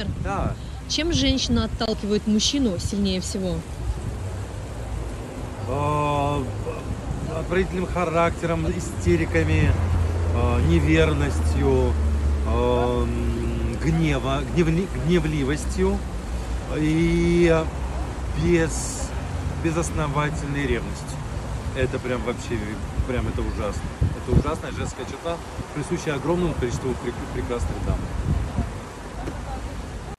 Владимир, Да. чем женщина отталкивает мужчину сильнее всего? А, определенным характером, истериками, а, неверностью, а, гнева, гневли- гневливостью и без, безосновательной ревностью. Это прям вообще, прям это ужасно. Это ужасная женская черта, присущая огромному количеству прекрасных дам.